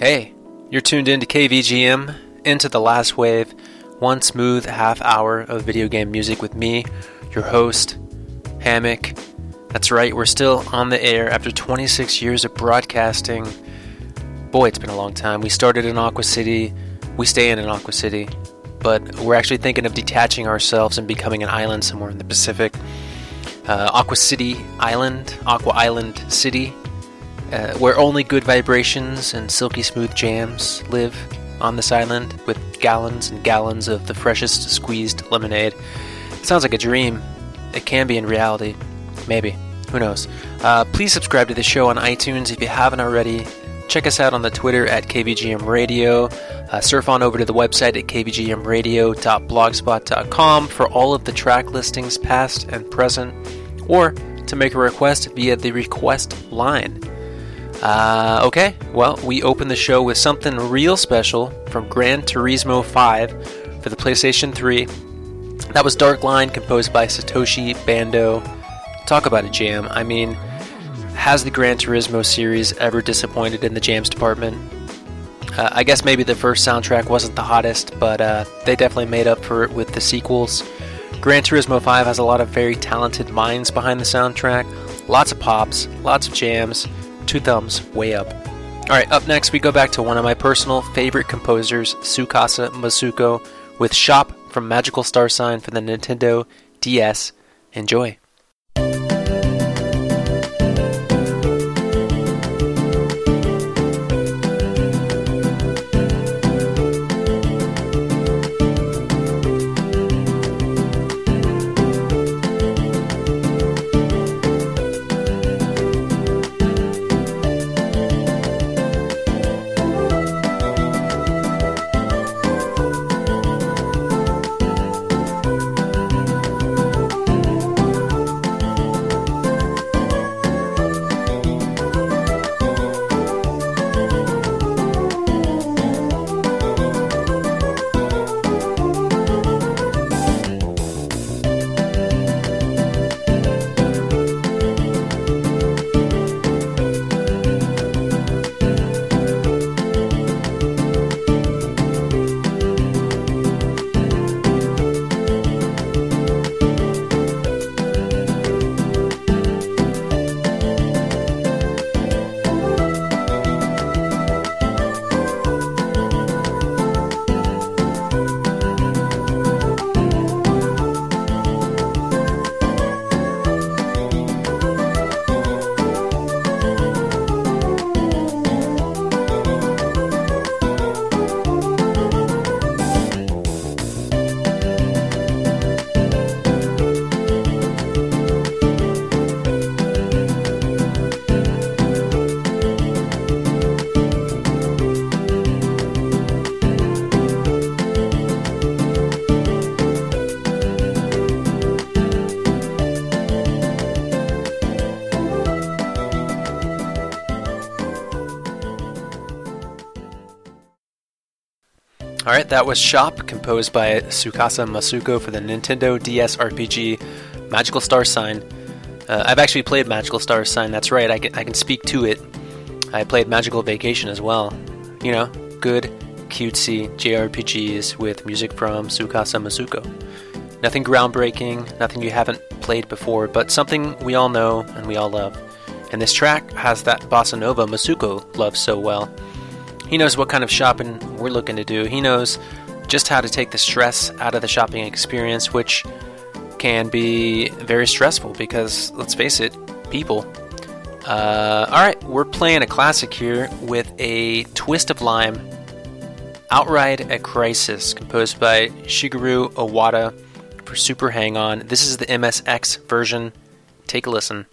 Hey, you're tuned in to KVGM, Into the Last Wave, one smooth half hour of video game music with me, your host, Hammock. That's right, we're still on the air after 26 years of broadcasting. Boy, it's been a long time. We started in Aqua City, we stay in Aqua City, but we're actually thinking of detaching ourselves and becoming an island somewhere in the Pacific. Uh, Aqua City Island, Aqua Island City, uh, where only good vibrations and silky smooth jams live on this island with gallons and gallons of the freshest squeezed lemonade. It sounds like a dream. It can be in reality. Maybe. Who knows? Uh, please subscribe to the show on iTunes if you haven't already. Check us out on the Twitter at KVGM Radio. Uh, surf on over to the website at kvgmradio.blogspot.com for all of the track listings, past and present, or to make a request via the request line. Uh, okay, well, we open the show with something real special from Gran Turismo 5 for the PlayStation 3. That was Dark Line, composed by Satoshi Bando. Talk about a jam. I mean, has the Gran Turismo series ever disappointed in the jams department? Uh, I guess maybe the first soundtrack wasn't the hottest, but uh, they definitely made up for it with the sequels. Gran Turismo 5 has a lot of very talented minds behind the soundtrack, lots of pops, lots of jams, two thumbs way up. Alright, up next we go back to one of my personal favorite composers, Tsukasa Masuko, with Shop from Magical Star Sign for the Nintendo DS. Enjoy. Alright, that was Shop, composed by Tsukasa Masuko for the Nintendo DS RPG Magical Star Sign. Uh, I've actually played Magical Star Sign, that's right, I can, I can speak to it. I played Magical Vacation as well. You know, good, cutesy JRPGs with music from Tsukasa Masuko. Nothing groundbreaking, nothing you haven't played before, but something we all know and we all love. And this track has that bossa nova Masuko loves so well. He knows what kind of shopping we're looking to do. He knows just how to take the stress out of the shopping experience, which can be very stressful because, let's face it, people. Uh, Alright, we're playing a classic here with a twist of lime. Outride a Crisis, composed by Shigeru Owada for Super Hang On. This is the MSX version. Take a listen.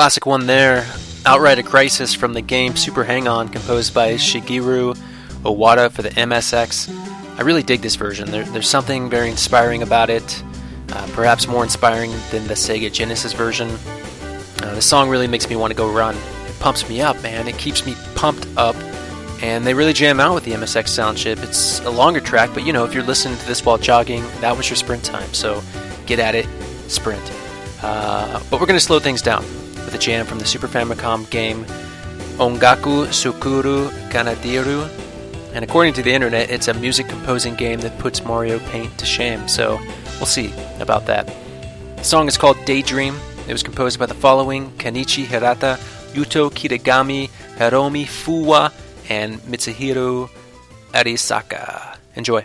Classic one there. Outride a Crisis from the game Super Hang On, composed by Shigeru Owada for the MSX. I really dig this version. There, there's something very inspiring about it, uh, perhaps more inspiring than the Sega Genesis version. Uh, the song really makes me want to go run. It pumps me up, man. It keeps me pumped up. And they really jam out with the MSX sound chip. It's a longer track, but you know, if you're listening to this while jogging, that was your sprint time. So get at it, sprint. Uh, but we're going to slow things down a jam from the Super Famicom game Ongaku Sukuru Kanadiru. And according to the internet, it's a music composing game that puts Mario Paint to shame. So we'll see about that. The song is called Daydream. It was composed by the following Kenichi Hirata, Yuto Kitagami, Hiromi Fuwa, and Mitsuhiro Arisaka. Enjoy.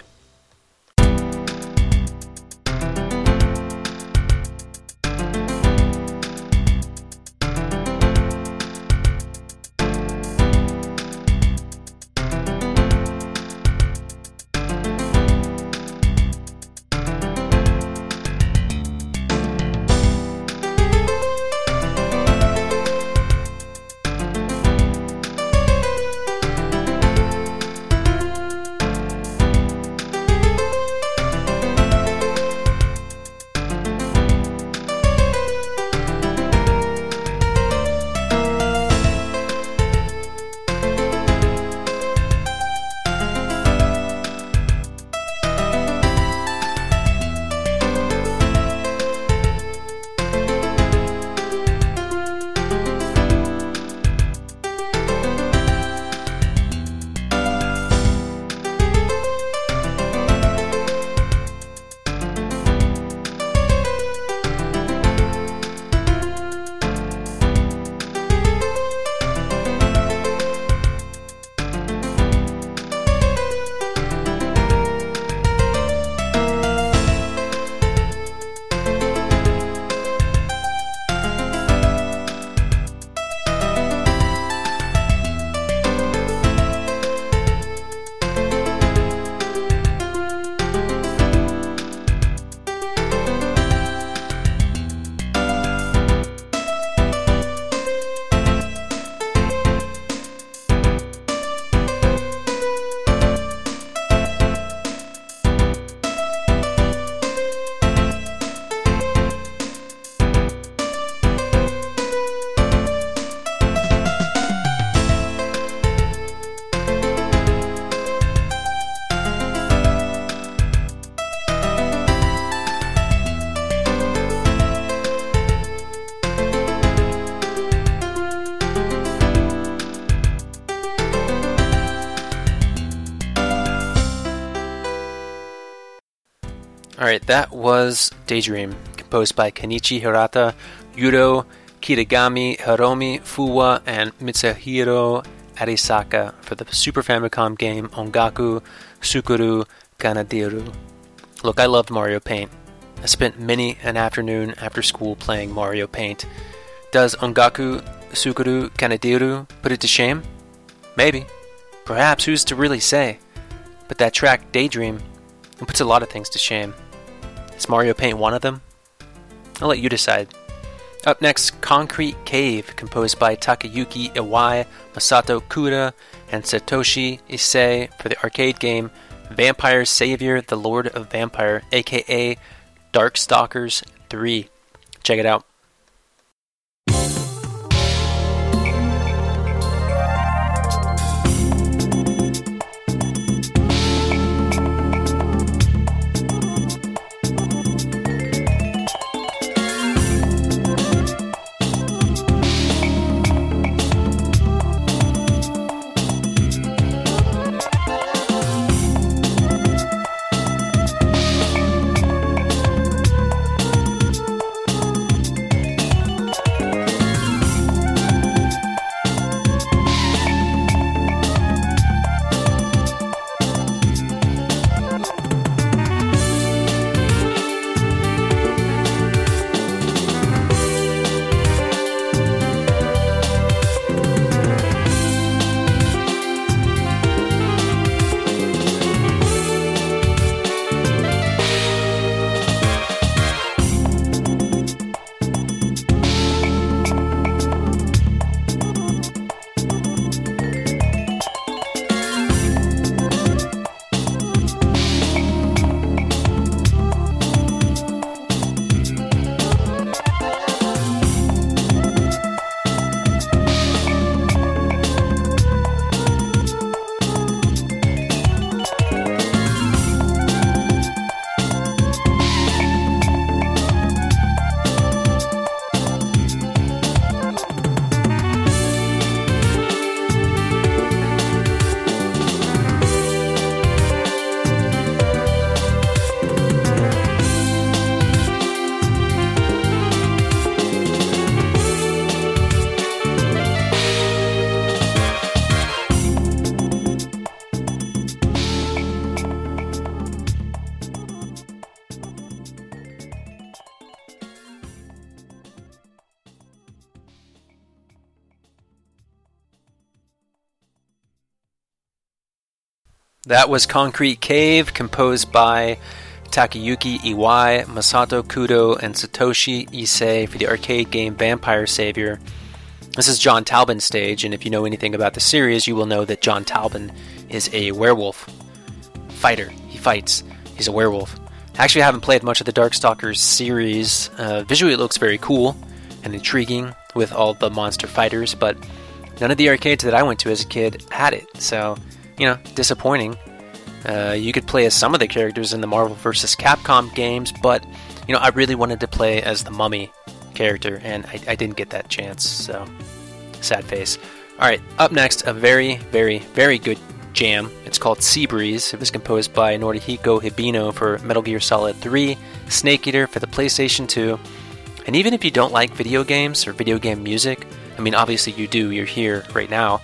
Alright, that was Daydream, composed by Kenichi Hirata, Yuto Kitagami, Hiromi Fuwa, and Mitsuhiro Arisaka for the Super Famicom game Ongaku Sukuru Kanadiru. Look, I loved Mario Paint. I spent many an afternoon after school playing Mario Paint. Does Ongaku Sukuru Kanadiru put it to shame? Maybe. Perhaps, who's to really say? But that track, Daydream, puts a lot of things to shame. Is Mario Paint one of them? I'll let you decide. Up next, Concrete Cave, composed by Takayuki Iwai, Masato Kuda, and Satoshi Issei for the arcade game Vampire Savior the Lord of Vampire, aka Darkstalkers 3. Check it out. That was Concrete Cave, composed by Takayuki Iwai, Masato Kudo, and Satoshi Issei for the arcade game Vampire Savior. This is John Talbot's stage, and if you know anything about the series, you will know that John Talbot is a werewolf fighter. He fights. He's a werewolf. Actually, I haven't played much of the Darkstalkers series. Uh, visually, it looks very cool and intriguing with all the monster fighters, but none of the arcades that I went to as a kid had it. So, you know, disappointing. Uh, you could play as some of the characters in the Marvel vs. Capcom games, but you know, I really wanted to play as the Mummy character, and I, I didn't get that chance. So, sad face. All right, up next, a very, very, very good jam. It's called Sea Breeze. It was composed by Norihiko Hibino for Metal Gear Solid 3, Snake Eater for the PlayStation 2. And even if you don't like video games or video game music, I mean, obviously you do, you're here right now,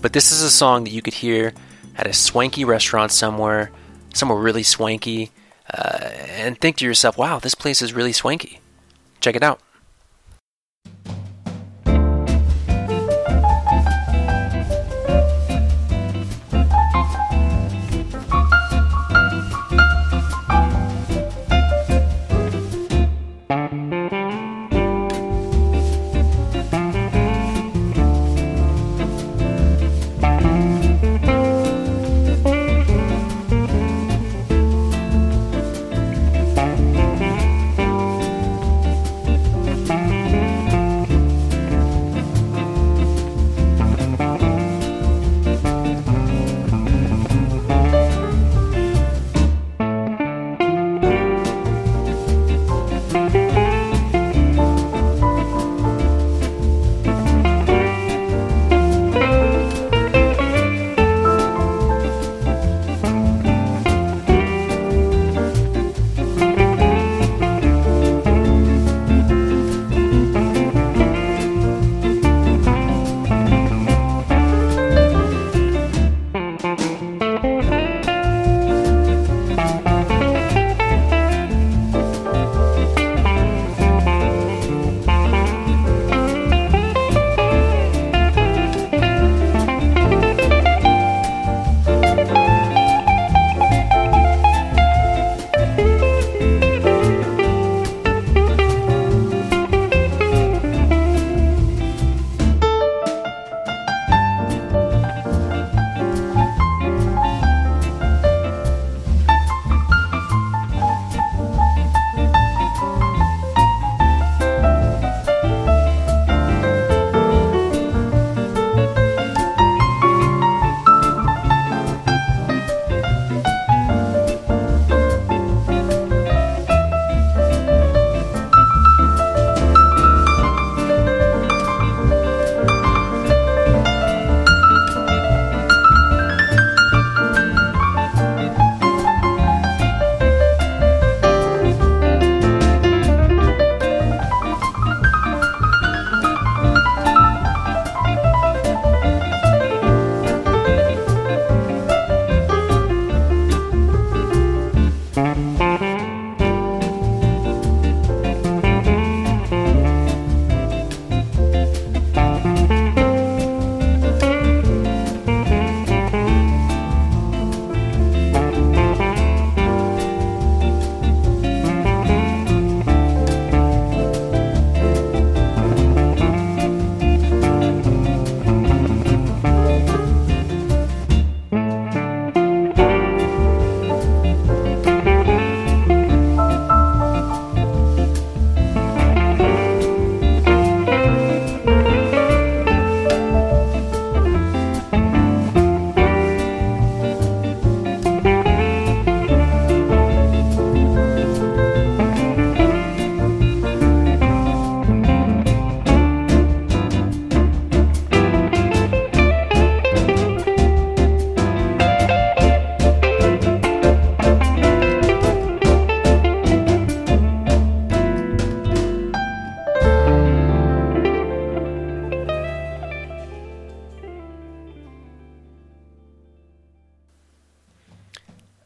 but this is a song that you could hear at a swanky restaurant somewhere, somewhere really swanky, uh, and think to yourself, wow, this place is really swanky. Check it out.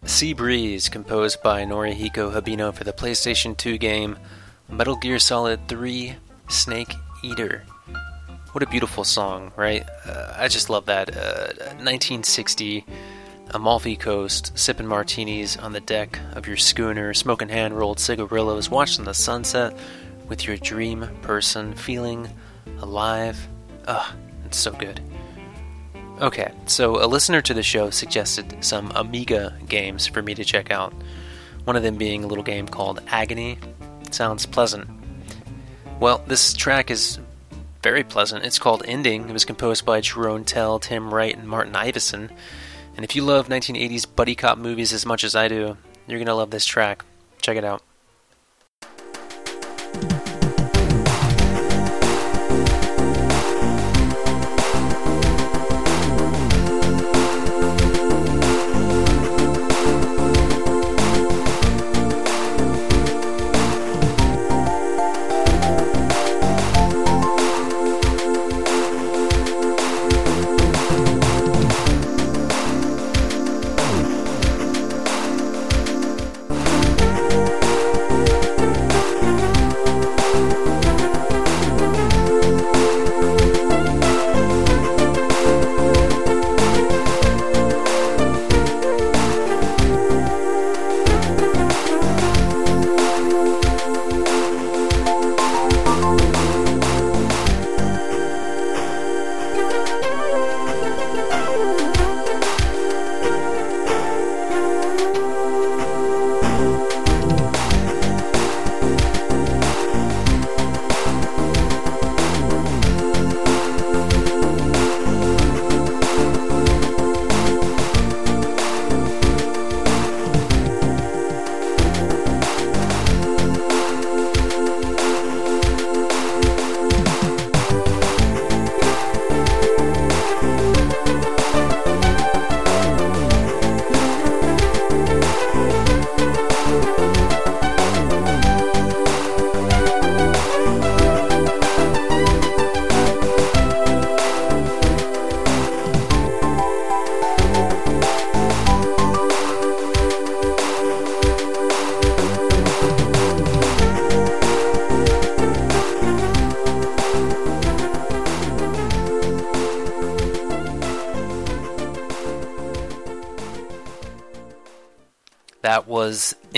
Sea Breeze, composed by Norihiko Hibino for the PlayStation 2 game Metal Gear Solid 3 Snake Eater. What a beautiful song, right? Uh, I just love that. Uh, 1960 Amalfi Coast, sipping martinis on the deck of your schooner, smoking hand rolled cigarillos, watching the sunset with your dream person, feeling alive. Ugh, it's so good. Okay, so a listener to the show suggested some Amiga games for me to check out. One of them being a little game called Agony. Sounds pleasant. Well, this track is very pleasant. It's called Ending. It was composed by Jeroen Tel, Tim Wright, and Martin Iveson. And if you love 1980s buddy cop movies as much as I do, you're going to love this track. Check it out.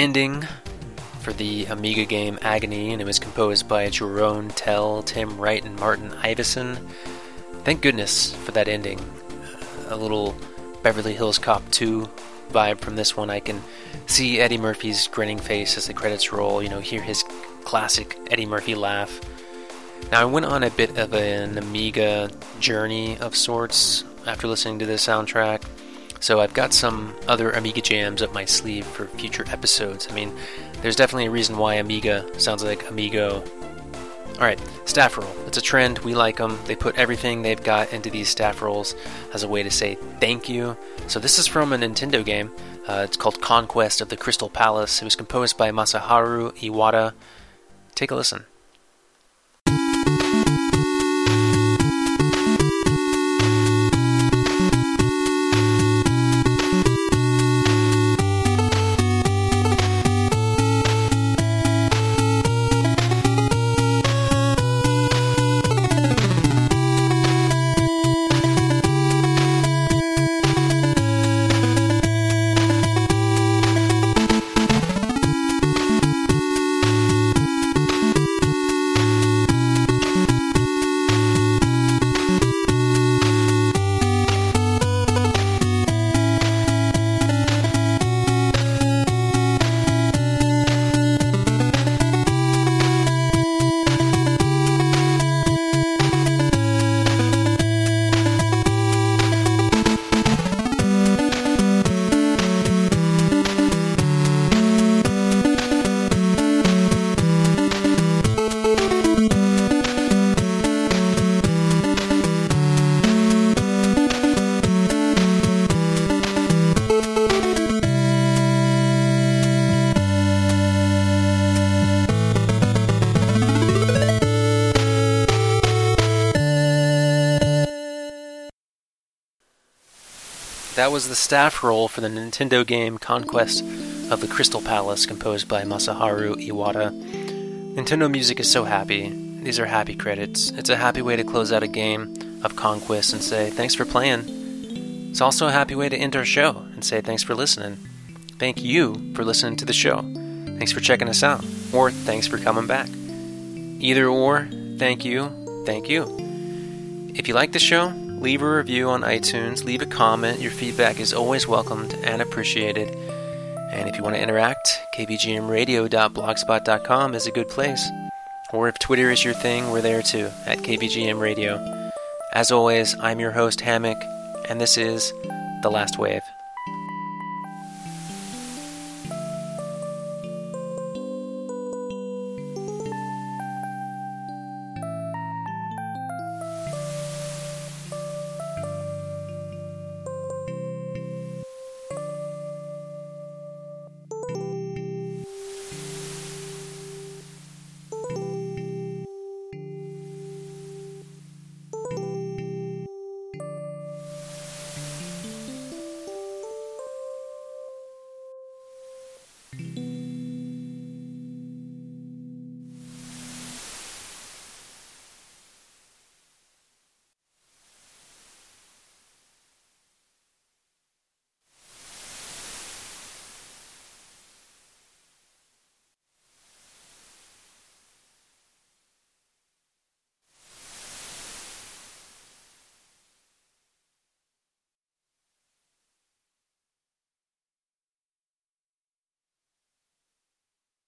Ending for the Amiga game Agony, and it was composed by Jeroen Tel, Tim Wright, and Martin Iveson. Thank goodness for that ending. A little Beverly Hills Cop 2 vibe from this one. I can see Eddie Murphy's grinning face as the credits roll, you know, hear his classic Eddie Murphy laugh. Now, I went on a bit of an Amiga journey of sorts after listening to this soundtrack. So I've got some other Amiga jams up my sleeve for future episodes. I mean, there's definitely a reason why Amiga sounds like Amigo. Alright, staff roll. It's a trend. We like them. They put everything they've got into these staff rolls as a way to say thank you. So this is from a Nintendo game. Uh, it's called Conquest of the Crystal Palace. It was composed by Masaharu Iwata. Take a listen. That was the staff roll for the Nintendo game Conquest of the Crystal Palace, composed by Masaharu Iwata. Nintendo Music is so happy. These are happy credits. It's a happy way to close out a game of Conquest and say, thanks for playing. It's also a happy way to end our show and say thanks for listening. Thank you for listening to the show. Thanks for checking us out. Or thanks for coming back. Either or, thank you, thank you. If you like the show, leave a review on iTunes, leave a comment. Your feedback is always welcomed and appreciated. And if you want to interact, kvgmradio.blogspot.com is a good place. Or if Twitter is your thing, we're there too, at kvgmradio. As always, I'm your host, Hammock, and this is The Last Wave.